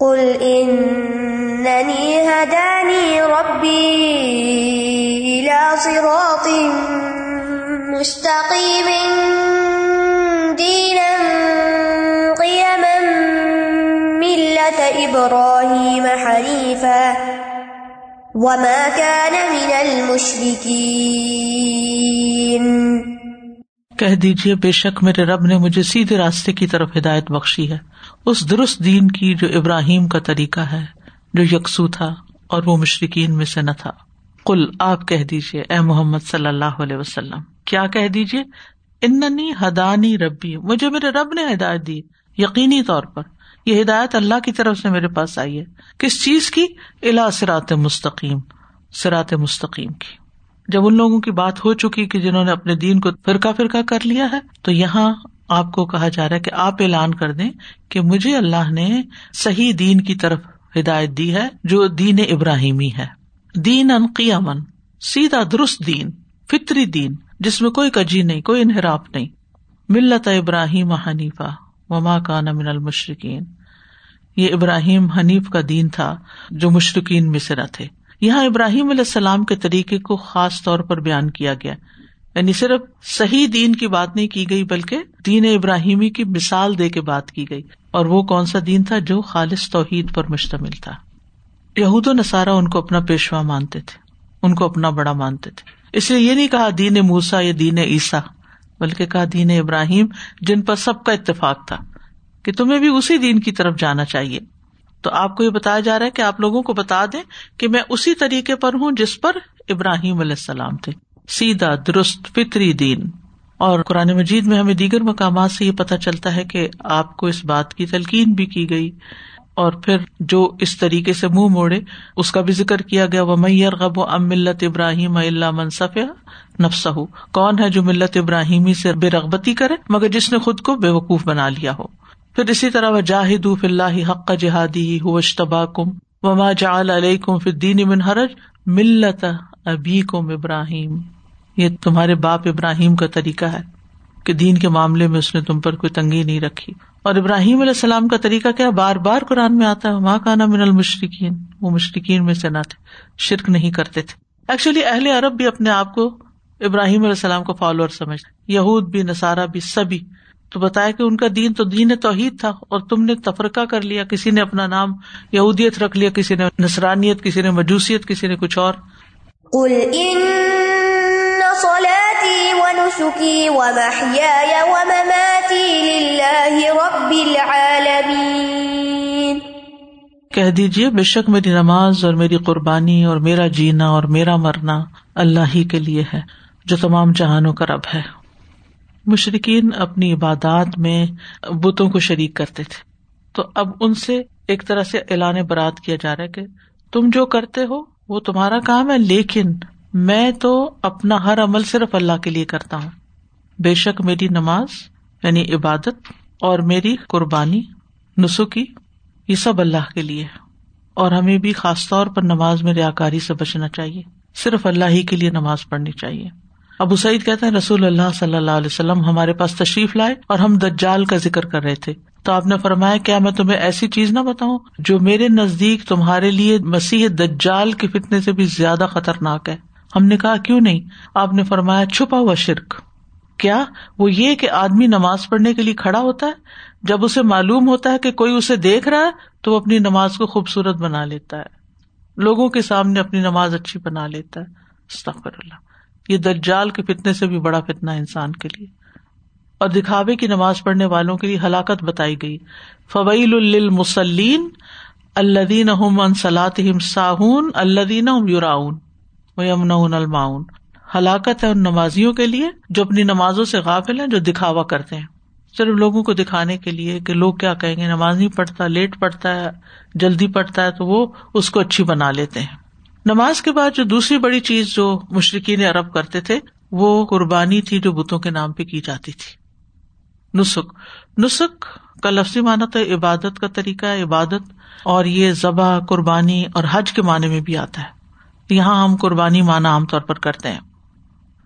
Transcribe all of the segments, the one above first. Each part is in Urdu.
قل انني هداني ربي الى صراط مستقيم دينا قيما ملة ابراهيم حنيفا وما كان من المشركين کہہ دیجیے بے شک میرے رب نے مجھے سیدھے راستے کی طرف ہدایت بخشی ہے۔ اس درست دین کی جو ابراہیم کا طریقہ ہے، جو یکسو تھا اور وہ مشرقین میں سے نہ تھا۔ کل آپ کہہ دیجیے اے محمد صلی اللہ علیہ وسلم، کیا کہہ دیجیے اننی ہدانی ربی، مجھے میرے رب نے ہدایت دی، یقینی طور پر۔ یہ ہدایت اللہ کی طرف سے میرے پاس آئی ہے۔ کس چیز کی؟ الا سرات مستقیم سرات مستقیم کی۔ جب ان لوگوں کی بات ہو چکی کہ جنہوں نے اپنے دین کو فرقہ فرقہ کر لیا ہے، تو یہاں آپ کو کہا جا رہا ہے کہ آپ اعلان کر دیں کہ مجھے اللہ نے صحیح دین کی طرف ہدایت دی ہے جو دین ابراہیمی ہے۔ دین انقی امن سیدھا درست دین، فطری دین، جس میں کوئی کجی نہیں، کوئی انحراف نہیں۔ ملت ابراہیم حنیفہ وما کان من المشرقین یہ ابراہیم حنیف کا دین تھا جو مشرقین میں سے نہ تھے۔ یہاں ابراہیم علیہ السلام کے طریقے کو خاص طور پر بیان کیا گیا۔ یعنی صرف صحیح دین کی بات نہیں کی گئی، بلکہ دین ابراہیمی کی مثال دے کے بات کی گئی۔ اور وہ کون سا دین تھا جو خالص توحید پر مشتمل تھا؟ یہود و نصارہ ان کو اپنا پیشوا مانتے تھے، ان کو اپنا بڑا مانتے تھے۔ اس لیے یہ نہیں کہا دین موسا یا دین عیسیٰ، بلکہ کہا دین ابراہیم، جن پر سب کا اتفاق تھا کہ تمہیں بھی اسی دین کی طرف جانا چاہیے۔ تو آپ کو یہ بتایا جا رہا ہے کہ آپ لوگوں کو بتا دیں کہ میں اسی طریقے پر ہوں جس پر ابراہیم علیہ السلام تھے۔ سیدھا درست فطری دین۔ اور قرآن مجید میں ہمیں دیگر مقامات سے یہ پتہ چلتا ہے کہ آپ کو اس بات کی تلقین بھی کی گئی۔ اور پھر جو اس طریقے سے منہ موڑے، اس کا بھی ذکر کیا گیا۔ وہ میئر غب و ام ملت ابراہیم اللہ منصف نفس ہو کون ہے جو ملت ابراہیمی سے بے رغبتی کرے، مگر جس نے خود کو بے وقوف بنا لیا ہو۔ پھر اسی طرح وہ جاہد اللہ حق جہادی ہوشتبا کم وما جال علیہ کم فدین من حرج ملت ابھی کم ابراہیم یہ تمہارے باپ ابراہیم کا طریقہ ہے کہ دین کے معاملے میں اس نے تم پر کوئی تنگی نہیں رکھی۔ اور ابراہیم علیہ السلام کا طریقہ کیا؟ بار بار قرآن میں آتا ہے ماں کا نا من المشرقین وہ مشرقین میں سے نہ تھے، شرک نہیں کرتے تھے۔ ایکچولی اہل عرب بھی اپنے آپ کو ابراہیم علیہ السلام کو فالوور سمجھ یہود بھی، نصارہ بھی سبھی تو بتایا کہ ان کا دین تو دین توحید تھا اور تم نے تفرقہ کر لیا، کسی نے اپنا نام یہودیت رکھ لیا، کسی نے نسرانیت کسی نے مجوسیت، کسی نے کچھ اور۔ کہہ دیجیے بے شک میری نماز اور میری قربانی اور میرا جینا اور میرا مرنا اللہ ہی کے لیے ہے، جو تمام جہانوں کا رب ہے۔ مشرقین اپنی عبادات میں بتوں کو شریک کرتے تھے۔ تو اب ان سے ایک طرح سے اعلان برات کیا جا رہا ہے کہ تم جو کرتے ہو، وہ تمہارا کام ہے، لیکن میں تو اپنا ہر عمل صرف اللہ کے لیے کرتا ہوں۔ بے شک میری نماز یعنی عبادت اور میری قربانی نسخی یہ سب اللہ کے لیے اور ہمیں بھی خاص طور پر نماز میں ریا کاری سے بچنا چاہیے۔ صرف اللہ ہی کے لیے نماز پڑھنی چاہیے۔ ابو سعید کہتے ہیں، رسول اللہ صلی اللہ علیہ وسلم ہمارے پاس تشریف لائے اور ہم دجال کا ذکر کر رہے تھے۔ تو آپ نے فرمایا، کیا میں تمہیں ایسی چیز نہ بتاؤں جو میرے نزدیک تمہارے لیے مسیح دجال کے فتنے سے بھی زیادہ خطرناک ہے؟ ہم نے کہا، کیوں نہیں؟ آپ نے فرمایا، چھپا ہوا شرک۔ کیا؟ وہ یہ کہ آدمی نماز پڑھنے کے لیے کھڑا ہوتا ہے؟ جب اسے معلوم ہوتا ہے کہ کوئی اسے دیکھ رہا ہے، تو وہ اپنی نماز کو خوبصورت بنا لیتا ہے۔ لوگوں کے سامنے اپنی نماز اچھی بنا لیتا ہے۔ اللہ۔ یہ دجال کے فتنے سے بھی بڑا فتنا انسان کے لیے۔ اور دکھاوے کی نماز پڑھنے والوں کے لیے ہلاکت بتائی گئی۔ فویل المسلین الدین انصلاط ساہون الدین یوراون یمن الماؤن ہلاکت ہے ان نمازیوں کے لیے جو اپنی نمازوں سے غافل ہیں، جو دکھاوا کرتے ہیں۔ صرف لوگوں کو دکھانے کے لیے کہ لوگ کیا کہیں گے، نماز نہیں پڑھتا، لیٹ پڑھتا ہے، جلدی پڑھتا ہے، تو وہ اس کو اچھی بنا لیتے ہیں۔ نماز کے بعد جو دوسری بڑی چیز جو مشرقین عرب کرتے تھے، وہ قربانی تھی جو بتوں کے نام پہ کی جاتی تھی۔ نسخ نسخ کا لفظی مانا تو عبادت کا طریقہ ہے، عبادت اور یہ ذبح، قربانی اور حج کے معنی میں بھی آتا ہے۔ یہاں ہم قربانی مانا عام طور پر کرتے ہیں۔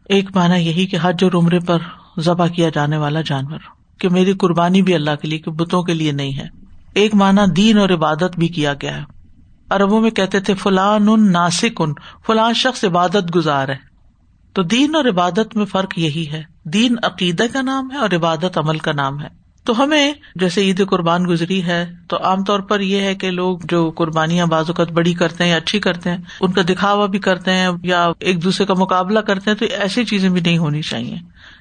ایک مانا یہی کہ حج اور عمرے پر ذبح کیا جانے والا جانور، کہ میری قربانی بھی اللہ کے لیے، کہ بتوں کے لیے نہیں ہے۔ ایک مانا دین اور عبادت بھی کیا گیا ہے۔ اربوں میں کہتے تھے، فلان ان ناسک ان فلان شخص عبادت گزار ہے۔ تو دین اور عبادت میں فرق یہی ہے۔ دین عقیدہ کا نام ہے اور عبادت عمل کا نام ہے۔ تو ہمیں جیسے عید قربان گزری ہے، تو عام طور پر یہ ہے کہ لوگ جو قربانیاں بعض اوقات بڑی کرتے ہیں یا اچھی کرتے ہیں، ان کا دکھاوا بھی کرتے ہیں یا ایک دوسرے کا مقابلہ کرتے ہیں، تو ایسی چیزیں بھی نہیں ہونی چاہیے۔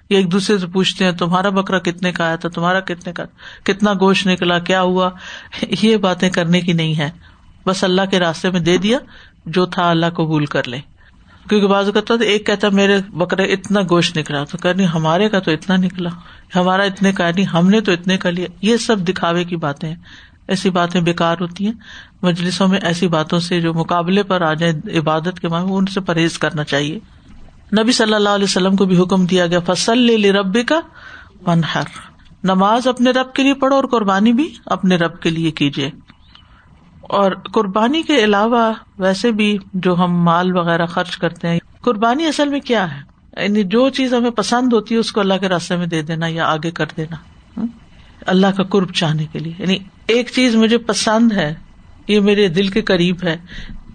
یا ایک دوسرے سے پوچھتے ہیں، تمہارا بکرا کتنے کا آیا تھا تمہارا کتنے کا؟ کتنا گوشت نکلا؟ کیا ہوا؟ یہ باتیں کرنے کی نہیں ہے۔ بس اللہ کے راستے میں دے دیا، جو تھا اللہ قبول کر لے۔ کیونکہ بعض اوقات ایک کہتا میرے بکرے اتنا گوشت نکلا تو کہ ہمارے کا تو اتنا نکلا، ہمارا اتنے کا نہیں، ہم نے تو اتنے کا لیا۔ یہ سب دکھاوے کی باتیں ایسی باتیں بےکار ہوتی ہیں۔ مجلسوں میں ایسی باتوں سے جو مقابلے پر آ جائیں، عبادت کے معاملے ان سے پرہیز کرنا چاہیے۔ نبی صلی اللہ علیہ وسلم کو بھی حکم دیا گیا، فصل لے ربی کا منہر نماز اپنے رب کے لیے پڑھو اور قربانی بھی اپنے رب کے لیے کیجیے اور قربانی کے علاوہ ویسے بھی جو ہم مال وغیرہ خرچ کرتے ہیں، قربانی اصل میں کیا ہے؟ یعنی جو چیز ہمیں پسند ہوتی ہے، اس کو اللہ کے راستے میں دے دینا یا آگے کر دینا۔ اللہ کا قرب چاہنے کے لیے۔ یعنی ایک چیز مجھے پسند ہے، یہ میرے دل کے قریب ہے،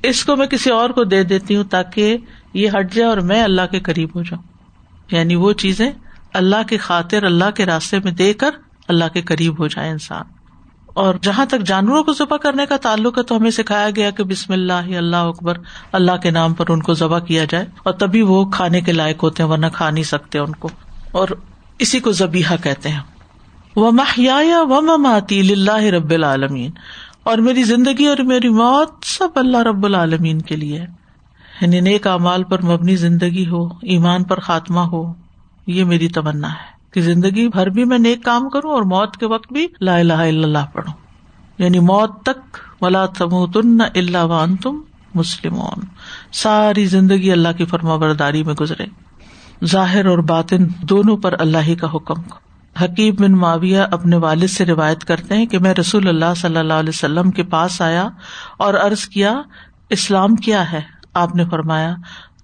اس کو میں کسی اور کو دے دیتی ہوں تاکہ یہ ہٹ جائے اور میں اللہ کے قریب ہو جاؤں۔ یعنی وہ چیزیں اللہ کی خاطر اللہ کے راستے میں دے کر اللہ کے قریب ہو جائے انسان۔ اور جہاں تک جانوروں کو ذبح کرنے کا تعلق ہے تو ہمیں سکھایا گیا کہ بسم اللہ اللہ اکبر، اللہ کے نام پر ان کو ذبح کیا جائے اور تبھی وہ کھانے کے لائق ہوتے ہیں، ورنہ کھا نہیں سکتے ان کو۔ اور اسی کو زبیحا کہتے ہیں۔ وہ محیا و مماتی اللہ رب العالمین اور میری زندگی اور میری موت سب اللہ رب العالمین کے لیے یعنی نیک اعمال پر مبنی زندگی ہو، ایمان پر خاتمہ ہو، یہ میری تمنا ہے۔ کہ زندگی بھر بھی میں نیک کام کروں اور موت کے وقت بھی لا الہ الا اللہ پڑھوں۔ یعنی موت تک ولا تم اللہ وان تم مسلم ساری زندگی اللہ کی فرما برداری میں گزرے۔ ظاہر اور باطن دونوں پر اللہ ہی کا حکم۔ حکیب بن معاویہ اپنے والد سے روایت کرتے ہیں کہ میں رسول اللہ صلی اللہ علیہ وسلم کے پاس آیا اور عرض کیا، اسلام کیا ہے؟ آپ نے فرمایا،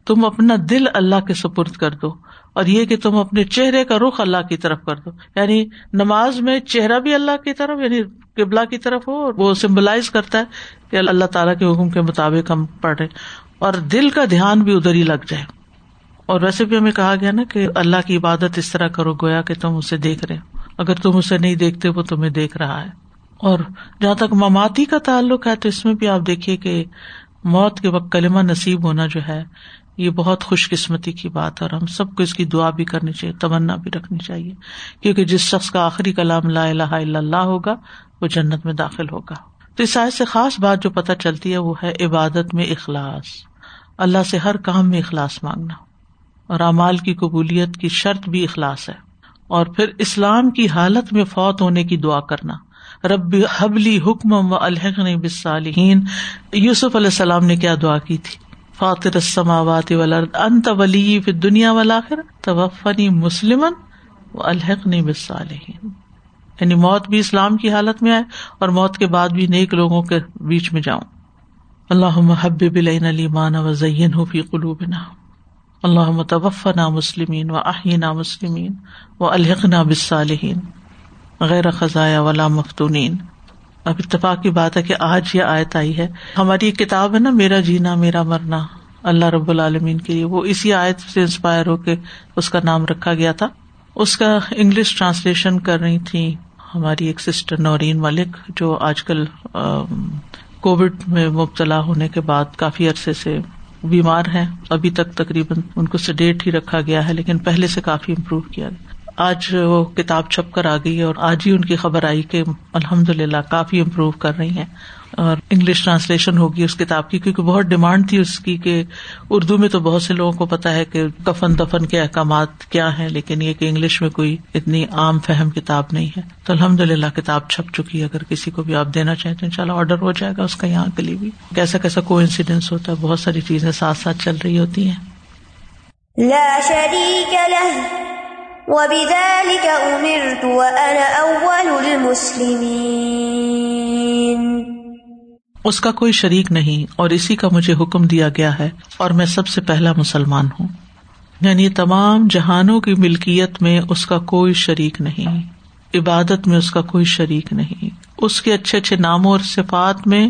تم اپنا دل اللہ کے سپرد کر دو۔ اور یہ کہ تم اپنے چہرے کا رخ اللہ کی طرف کر دو۔ یعنی نماز میں چہرہ بھی اللہ کی طرف یعنی قبلہ کی طرف ہو، اور وہ سمبلائز کرتا ہے کہ اللہ تعالیٰ کے حکم کے مطابق ہم پڑھے اور دل کا دھیان بھی ادھر ہی لگ جائے۔ اور ویسے بھی ہمیں کہا گیا نا کہ اللہ کی عبادت اس طرح کرو گویا کہ تم اسے دیکھ رہے اگر تم اسے نہیں دیکھتے وہ تمہیں دیکھ رہا ہے۔ اور جہاں تک مماتی کا تعلق ہے تو اس میں بھی آپ دیکھیے کہ موت کے وقت کلمہ نصیب ہونا جو ہے یہ بہت خوش قسمتی کی بات ہے اور ہم سب کو اس کی دعا بھی کرنی چاہیے، تمنا بھی رکھنی چاہیے، کیونکہ جس شخص کا آخری کلام لا الہ الا اللہ ہوگا، وہ جنت میں داخل ہوگا۔ تو اس سے خاص بات جو پتہ چلتی ہے، وہ ہے عبادت میں اخلاص۔ اللہ سے ہر کام میں اخلاص مانگنا۔ اور امال کی قبولیت کی شرط بھی اخلاص ہے۔ اور پھر اسلام کی حالت میں فوت ہونے کی دعا کرنا۔ رب حبلی حکم و الحقن بسالحین یوسف علیہ السلام نے کیا دعا کی تھی؟ فاطر السماوات والارض، انت ولی فی دنیا والآخرہ، توفنی مسلم و الحقنی بالصالحین۔ یعنی موت بھی اسلام کی حالت میں آئے اور موت کے بعد بھی نیک لوگوں کے بیچ میں جاؤں۔ اللہ محب بلین علی مان و زین ہو فی قلوبنا۔ اللہ متوفنا مسلمین و احینا مسلمین و الحقنا بالصالحین۔ غیر خزایا ولا مفتونین۔ اب اتفاق کی بات ہے کہ آج یہ آیت آئی ہے۔ ہماری کتاب ہے نا، میرا جینا، میرا مرنا۔ اللہ رب العالمین کے لیے۔ وہ اسی آیت سے انسپائر ہو کے اس کا نام رکھا گیا تھا۔ اس کا انگلش ٹرانسلیشن کر رہی تھی ہماری ایک سسٹر نورین ملک، جو آج کل کووڈ میں مبتلا ہونے کے بعد کافی عرصے سے بیمار ہیں۔ ابھی تک تقریباً ان کو سڈیٹ ہی رکھا گیا ہے، لیکن پہلے سے کافی امپروو کیا۔ گیا آج وہ کتاب چھپ کر آ گئی اور آج ہی ان کی خبر آئی کہ الحمد للہ کافی امپروو کر رہی ہیں اور انگلش ٹرانسلیشن ہوگی اس کتاب کی، کیونکہ بہت ڈیمانڈ تھی اس کی کہ اردو میں تو بہت سے لوگوں کو پتا ہے کہ کفن دفن کے احکامات کیا ہیں، لیکن یہ کہ انگلش میں کوئی اتنی عام فہم کتاب نہیں ہے۔ تو الحمد للہ کتاب چھپ چکی ہے، اگر کسی کو بھی آپ دینا چاہیں تو ان شاء اللہ آرڈر ہو جائے گا اس کا یہاں کے لیے بھی۔ کیسا کیسا کو انسیڈینس ہوتا ہے، بہت ساری چیزیں ساتھ ساتھ چل رہی ہوتی ہیں۔ اس کا کوئی شریک نہیں اور اسی کا مجھے حکم دیا گیا ہے اور میں سب سے پہلا مسلمان ہوں۔ یعنی تمام جہانوں کی ملکیت میں اس کا کوئی شریک نہیں۔ عبادت میں اس کا کوئی شریک نہیں۔ اس کے اچھے اچھے ناموں اور صفات میں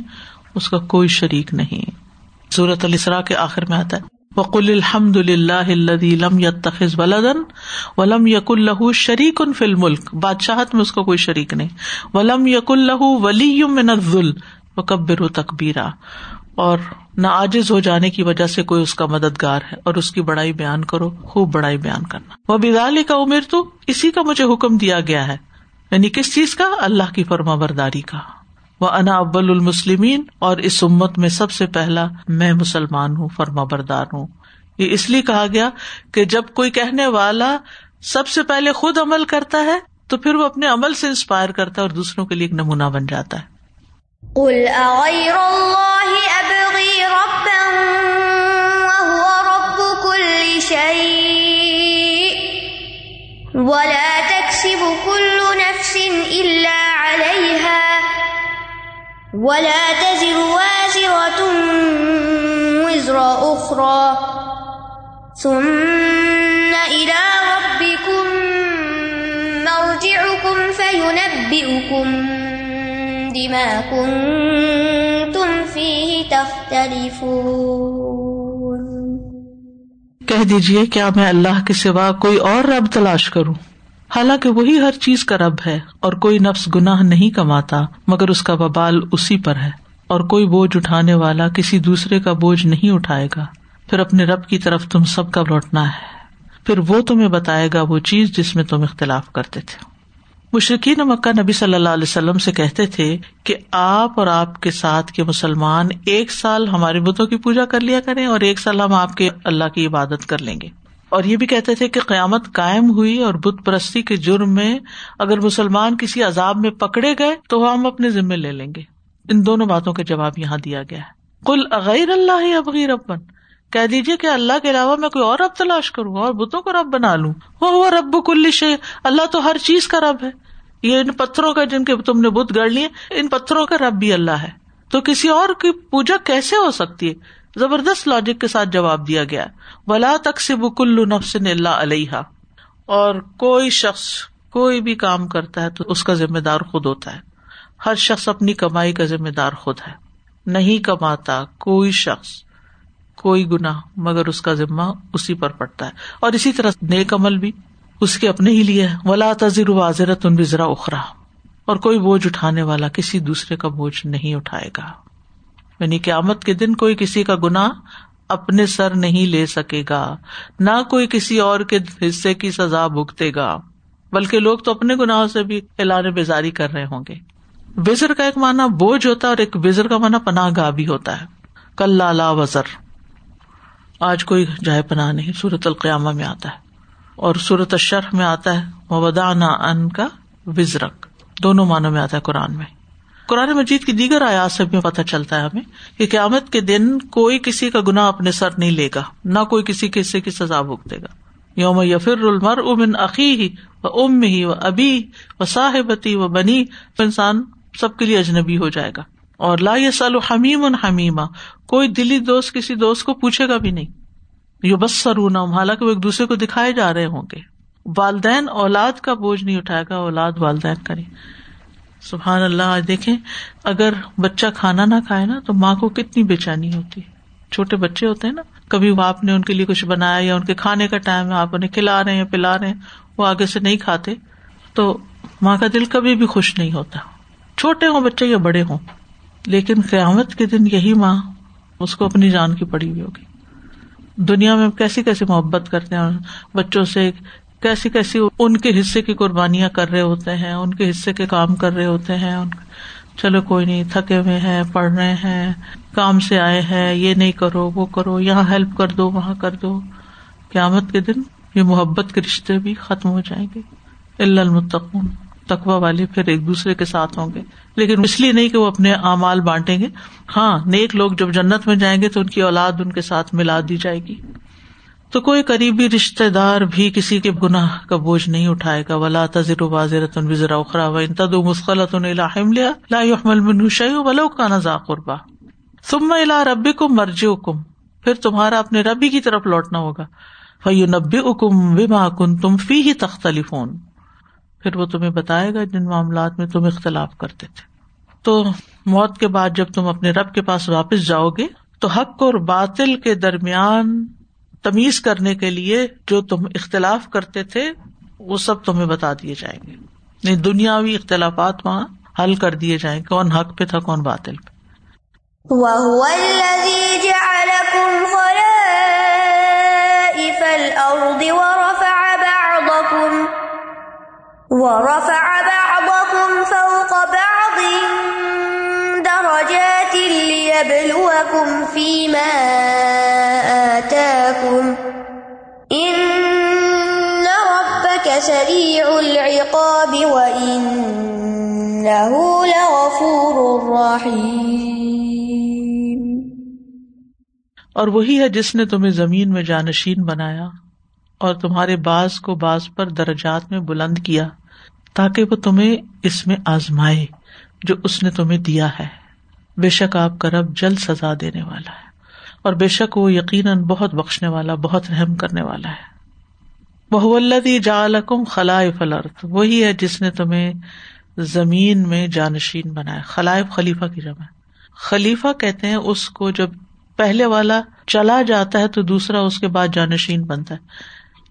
اس کا کوئی شریک نہیں۔ صورت السرا کے آخر میں آتا ہے۔ وقل الحمد للہ الدی لم یتخذ ولدن ولم یق اللہ شریک ان فل ملک بادشاہت میں اس کو کوئی شریک نہیں۔ ولم یق اللہ ولی من الذل۔ وکبر تکبیرا۔ اور نہ آجز ہو جانے کی وجہ سے کوئی اس کا مددگار ہے۔ اور اس کی بڑائی بیان کرو، خوب بڑائی بیان کرنا۔ وہ بدالی کا عمر تو اسی کا مجھے حکم دیا گیا ہے۔ یعنی کس چیز کا؟ اللہ کی فرما برداری کا۔ وہ انا ابل المسلمین اور اس امت میں سب سے پہلا میں مسلمان ہوں، فرما بردار ہوں۔ یہ اس لیے کہا گیا کہ جب کوئی کہنے والا سب سے پہلے خود عمل کرتا ہے، تو پھر وہ اپنے عمل سے انسپائر کرتا ہے اور دوسروں کے لیے ایک نمونہ بن جاتا ہے۔ ولا ولا تزر وازرة وزر أخرى. ثم إلى ربكم مرجعكم فينبئكم بما كنتم فيه تختلفون. کہہ دیجیے کیا میں اللہ کے سوا کوئی اور رب تلاش کروں۔ حالانکہ وہی ہر چیز کا رب ہے اور کوئی نفس گناہ نہیں کماتا، مگر اس کا ببال اسی پر ہے، اور کوئی بوجھ اٹھانے والا کسی دوسرے کا بوجھ نہیں اٹھائے گا۔ پھر اپنے رب کی طرف تم سب کا لوٹنا ہے۔ پھر وہ تمہیں بتائے گا وہ چیز جس میں تم اختلاف کرتے تھے۔ مشرقین مکہ نبی صلی اللہ علیہ وسلم سے کہتے تھے کہ آپ اور آپ کے ساتھ کے مسلمان ایک سال ہمارے بتوں کی پوجا کر لیا کریں اور ایک سال ہم آپ کے اللہ کی عبادت کر لیں گے۔ اور یہ بھی کہتے تھے کہ قیامت قائم ہوئی اور بت پرستی کے جرم میں اگر مسلمان کسی عذاب میں پکڑے گئے تو ہم اپنے ذمے لے لیں گے۔ ان دونوں باتوں کا جواب یہاں دیا گیا ہے۔ کل اغیر اللہ ابغیر ابن کہہ دیجیے کہ اللہ کے علاوہ میں کوئی اور رب تلاش کروں اور بتوں کو رب بنا لوں۔ وہ رب کل شے اللہ تو ہر چیز کا رب ہے۔ یہ ان پتھروں کا جن کے تم نے بت گڑ لیے، ان پتھروں کا رب بھی اللہ ہے۔ تو کسی اور کی پوجا کیسے ہو سکتی ہے؟ زبردست لاجک کے ساتھ جواب دیا گیا۔ ولا تک سے بکل نفس اللہ علیہ اور کوئی شخص کوئی بھی کام کرتا ہے تو اس کا ذمہ دار خود ہوتا ہے۔ ہر شخص اپنی کمائی کا ذمہ دار خود ہے۔ نہیں کماتا کوئی شخص کوئی گنا مگر اس کا ذمہ اسی پر پڑتا ہے۔ اور اسی طرح نیک عمل بھی اس کے اپنے ہی لیے ولا تذر واضرت ان بزرا اخرا اور کوئی بوجھ اٹھانے والا کسی دوسرے کا بوجھ نہیں اٹھائے گا۔ یعنی قیامت کے دن کوئی کسی کا گنا اپنے سر نہیں لے سکے گا، نہ کوئی کسی اور کے حصے کی سزا بھگتے گا، بلکہ لوگ تو اپنے گناہوں سے بھی اعلان بیزاری کر رہے ہوں گے۔ بزر کا ایک مانا بوجھ ہوتا ہے اور ایک بزر کا مانا پناہ گاہ بھی ہوتا ہے۔ کل لالا وزر۔ آج کوئی جائے پناہ نہیں سورت القیامہ میں آتا ہے۔ اور سورت الشرح میں آتا ہے ودانا ان کا وزرک دونوں معنوں میں آتا ہے قرآن میں۔ قرآن مجید کی دیگر آیات سے بھی پتہ چلتا ہے ہمیں کہ قیامت کے دن کوئی کسی کا گنا اپنے سر نہیں لے گا، نہ کوئی کسی کے حصے کی سزا بھگتے گا۔ یوم یفر المر امن عقی ہی و ام ہی و ابی و صاحبتی و بنی انسان سب کے لیے اجنبی ہو جائے گا۔ اور لا سال حمیم ان حمیما کوئی دلی دوست کسی دوست کو پوچھے گا بھی نہیں۔ یو بس سرونا حالانکہ وہ ایک دوسرے کو دکھائے جا رہے ہوں گے۔ والدین، اولاد کا بوجھ نہیں اٹھائے گا، اولاد والدین کرے سبحان اللہ، آج دیکھیں، اگر بچہ کھانا نہ کھائے نا، تو ماں کو کتنی بےچانی ہوتی۔ ہے چھوٹے بچے ہوتے ہیں نا، کبھی وہ آپ نے ان کے لیے کچھ بنایا یا ان کے کھانے کا ٹائم ہے، آپ انہیں کھلا رہے ہیں پلا رہے ہیں، وہ آگے سے نہیں کھاتے، تو ماں کا دل کبھی بھی خوش نہیں ہوتا۔ چھوٹے ہوں بچے یا بڑے ہوں، لیکن قیامت کے دن یہی ماں اس کو اپنی جان کی پڑی ہوئی ہوگی۔ دنیا میں کیسی کیسی محبت کرتے ہیں، بچوں سے کیسی کیسی ان کے حصے کی قربانیاں کر رہے ہوتے ہیں، ان کے حصے کے کام کر رہے ہوتے ہیں چلو کوئی نہیں، تھکے ہوئے ہیں، پڑھ رہے ہیں، کام سے آئے ہیں، یہ نہیں کرو، وہ کرو، یہاں ہیلپ کر دو، وہاں کر دو۔ قیامت کے دن یہ محبت کے رشتے بھی ختم ہو جائیں گے۔ اللہ المتقون تقوا والے پھر ایک دوسرے کے ساتھ ہوں گے۔ لیکن اس لیے نہیں کہ وہ اپنے اعمال بانٹیں گے۔ ہاں نیک لوگ جب جنت میں جائیں گے تو ان کی اولاد ان کے ساتھ ملا دی جائے گی۔ تو کوئی قریبی رشتے دار بھی کسی کے گناہ کا بوجھ نہیں اٹھائے گا۔ ولا تذر وزرا اخرا و انتد مسخلت لیا لا يحمل منه شيء ولو كان ذا قربا ثم الى ربكم مرجعكم۔ پھر تمہارا اپنے ربی کی طرف لوٹنا ہوگا۔ فينبئكم بما كنتم فيه تختلفون۔ پھر وہ تمہیں بتائے گا جن معاملات میں تم اختلاف کرتے تھے۔ تو موت کے بعد جب تم اپنے رب کے پاس واپس جاؤ گے، تو حق اور باطل کے درمیان تمیز کرنے کے لیے جو تم اختلاف کرتے تھے، وہ سب تمہیں بتا دیے جائیں گے۔ نہیں دنیاوی اختلافات وہاں حل کر دیے جائیں کون حق پہ تھا، کون باطل پہ۔ وهو الذي جعلكم خلائف الأرض ورفع بعضكم ورفع بعضكم فوق بعض درجات ليبلوكم فيما آتاكم. إن ربك سريع العقاب وإنه لغفور رحيم. اور وہی ہے جس نے تمہیں زمین میں جانشین بنایا اور تمہارے باز کو باز پر درجات میں بلند کیا تاکہ وہ تمہیں اس میں آزمائے جو اس نے تمہیں دیا ہے۔ بے شک آپ کا رب جلد سزا دینے والا ہے۔ اور بے شک وہ یقیناً بہت بخشنے والا، بہت رحم کرنے والا ہے۔ وہ اللہ جالکم خلائے فلرت وہی ہے جس نے تمہیں زمین میں جانشین بنایا۔ خلائف خلیفہ کی جمع خلیفہ کہتے ہیں اس کو جب پہلے والا چلا جاتا ہے تو دوسرا اس کے بعد جانشین بنتا ہے۔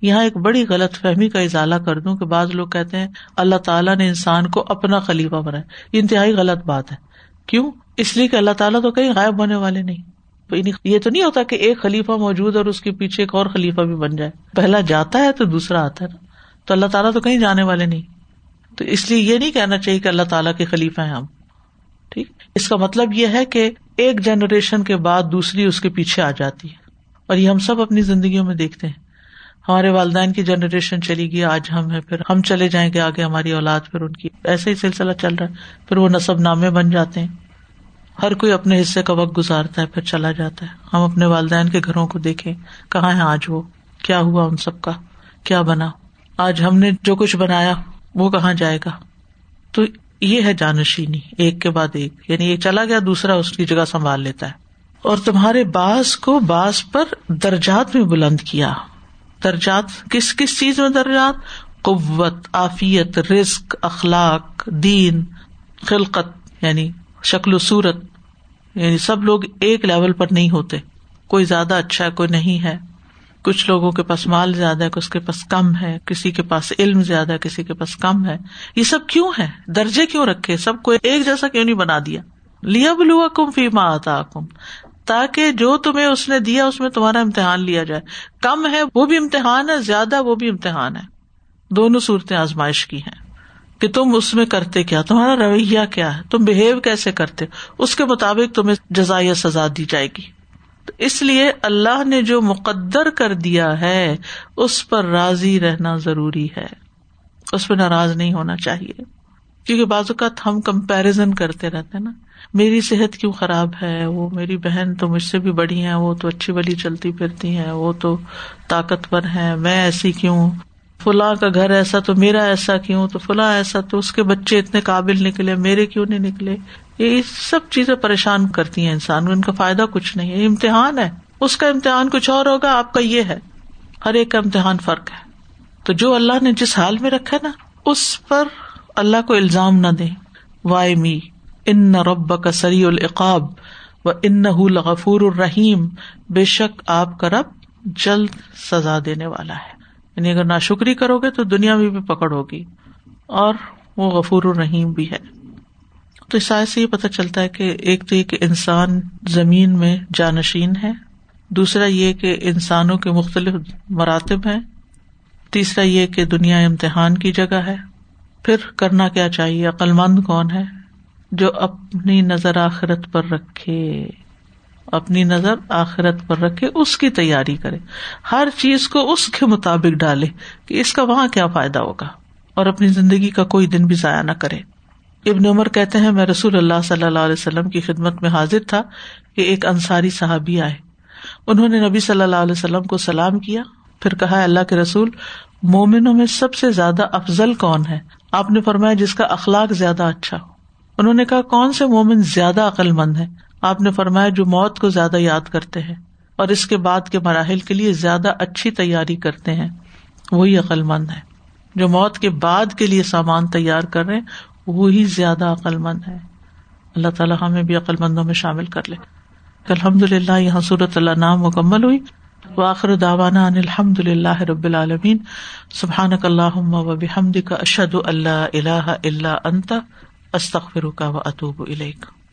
یہاں ایک بڑی غلط فہمی کا اضالہ کر دوں کہ بعض لوگ کہتے ہیں اللہ تعالیٰ نے انسان کو اپنا خلیفہ بنایا۔ یہ انتہائی غلط بات ہے۔ کیوں؟ اس لیے کہ اللہ تعالیٰ تو کہیں غائب ہونے والے نہیں۔ یہ تو نہیں ہوتا کہ ایک خلیفہ موجود اور اس کے پیچھے ایک اور خلیفہ بھی بن جائے۔ پہلا جاتا ہے تو دوسرا آتا ہے نا۔ تو اللہ تعالیٰ تو کہیں جانے والے نہیں۔ تو اس لیے یہ نہیں کہنا چاہیے کہ اللہ تعالیٰ کے خلیفہ ہیں ہم۔ ٹھیک؟ اس کا مطلب یہ ہے کہ ایک جنریشن کے بعد دوسری اس کے پیچھے آ جاتی ہے۔ اور یہ ہم سب اپنی زندگیوں میں دیکھتے ہیں۔ ہمارے والدین کی جنریشن چلی گئی، آج ہم ہے پھر ہم چلے جائیں گے آگے ہماری اولاد، پھر ان کی ایسا ہی سلسلہ چل رہا ہے۔ پھر وہ نصب نامے بن جاتے ہیں۔ ہر کوئی اپنے حصے کا وقت گزارتا ہے، پھر چلا جاتا ہے۔ ہم اپنے والدین کے گھروں کو دیکھیں، کہاں ہے آج وہ؟ کیا ہوا ان سب کا؟ کیا بنا؟ آج ہم نے جو کچھ بنایا، وہ کہاں جائے گا؟ تو یہ ہے جانشینی، ایک کے بعد ایک۔ یعنی یہ چلا گیا، دوسرا اس کی جگہ سنبھال لیتا ہے۔ اور تمہارے باس کو باس پر درجات میں بلند کیا۔ درجات، کس کس چیز میں درجات؟ قوت آفیت رسک اخلاق، دین، خلقت یعنی شکل و صورت یعنی سب لوگ ایک لیول پر نہیں ہوتے۔ کوئی زیادہ اچھا ہے، کوئی نہیں ہے۔ کچھ لوگوں کے پاس مال زیادہ ہے کس کے پاس کم ہے۔ کسی کے پاس علم زیادہ ہے، کسی کے پاس کم ہے۔ یہ سب کیوں ہے؟ درجے کیوں رکھے؟ سب کو ایک جیسا کیوں نہیں بنا دیا؟ لیا بلوا کم فی ماں آتا کم تاکہ جو تمہیں اس نے دیا، اس میں تمہارا امتحان لیا جائے۔ کم ہے، وہ بھی امتحان ہے، زیادہ وہ بھی امتحان ہے۔ دونوں صورتیں آزمائش کی ہیں۔ کہ تم اس میں کرتے کیا؟ تمہارا رویہ کیا ہے؟ تم بہیو کیسے کرتے؟ اس کے مطابق تمہیں جزا یا سزا دی جائے گی۔ تو اس لیے اللہ نے جو مقدر کر دیا ہے، اس پر راضی رہنا ضروری ہے۔ اس پہ ناراض نہیں ہونا چاہیے۔ کیونکہ بعض اوقات ہم کمپیرزن کرتے رہتے نا۔ میری صحت کیوں خراب ہے؟ وہ میری بہن تو مجھ سے بھی بڑی ہے وہ تو اچھی بلی چلتی پھرتی ہے وہ تو طاقتور ہے میں ایسی کیوں فلاں کا گھر ایسا تو میرا ایسا کیوں؟ تو فلاں ایسا تو اس کے بچے اتنے قابل نکلے، میرے کیوں نہیں نکلے؟ یہ سب چیزیں پریشان کرتی ہیں انسان ان کا فائدہ کچھ نہیں ہے امتحان ہے۔ اس کا امتحان کچھ اور ہوگا، آپ کا یہ ہے۔ ہر ایک کا امتحان فرق ہے۔ تو جو اللہ نے جس حال میں رکھا نا، اس پر اللہ کو الزام نہ دے وائے می، ان رب کا سری العقاب و ان غفور الرحیم۔ بے شک آپ کا رب جلد سزا دینے والا ہے۔ یعنی اگر ناشکری کرو گے تو دنیا میں بھی پکڑ ہوگی اور وہ غفور الرحیم بھی ہے۔ تو اس سے یہ پتہ چلتا ہے کہ ایک تو یہ کہ انسان زمین میں جانشین ہے، دوسرا یہ کہ انسانوں کے مختلف مراتب ہیں، تیسرا یہ کہ دنیا امتحان کی جگہ ہے۔ پھر کرنا کیا چاہیے، عقلمند کون ہے جو اپنی نظر آخرت پر رکھے؟ اپنی نظر آخرت پر رکھے، اس کی تیاری کرے۔ ہر چیز کو اس کے مطابق ڈالے کہ اس کا وہاں کیا فائدہ ہوگا۔ اور اپنی زندگی کا کوئی دن بھی ضائع نہ کرے۔ ابن عمر کہتے ہیں، میں رسول اللہ صلی اللہ علیہ وسلم کی خدمت میں حاضر تھا کہ ایک انصاری صحابی آئے۔ انہوں نے نبی صلی اللہ علیہ وسلم کو سلام کیا، پھر کہا، اللہ کے رسول، مومنوں میں سب سے زیادہ افضل کون ہے؟ آپ نے فرمایا، جس کا اخلاق زیادہ اچھا ہو۔ انہوں نے کہا، کون سے مومن زیادہ عقل مند ہے آپ نے فرمایا جو موت کو زیادہ یاد کرتے ہیں اور اس کے بعد کے مراحل کے لیے زیادہ اچھی تیاری کرتے ہیں، وہی عقل مند ہے جو موت کے بعد کے لیے سامان تیار کر رہے وہی زیادہ عقل مند ہے اللہ تعالیٰ ہمیں بھی عقل مندوں میں شامل کر لے۔ الحمد للہ یہاں صورت اللہ نام مکمل ہوئی۔ واخر داوانا ان الحمد للہ رب العالمین۔ سبحان اللہ و کا اشد اللہ اللہ اللہ انت استخر کا و اطوب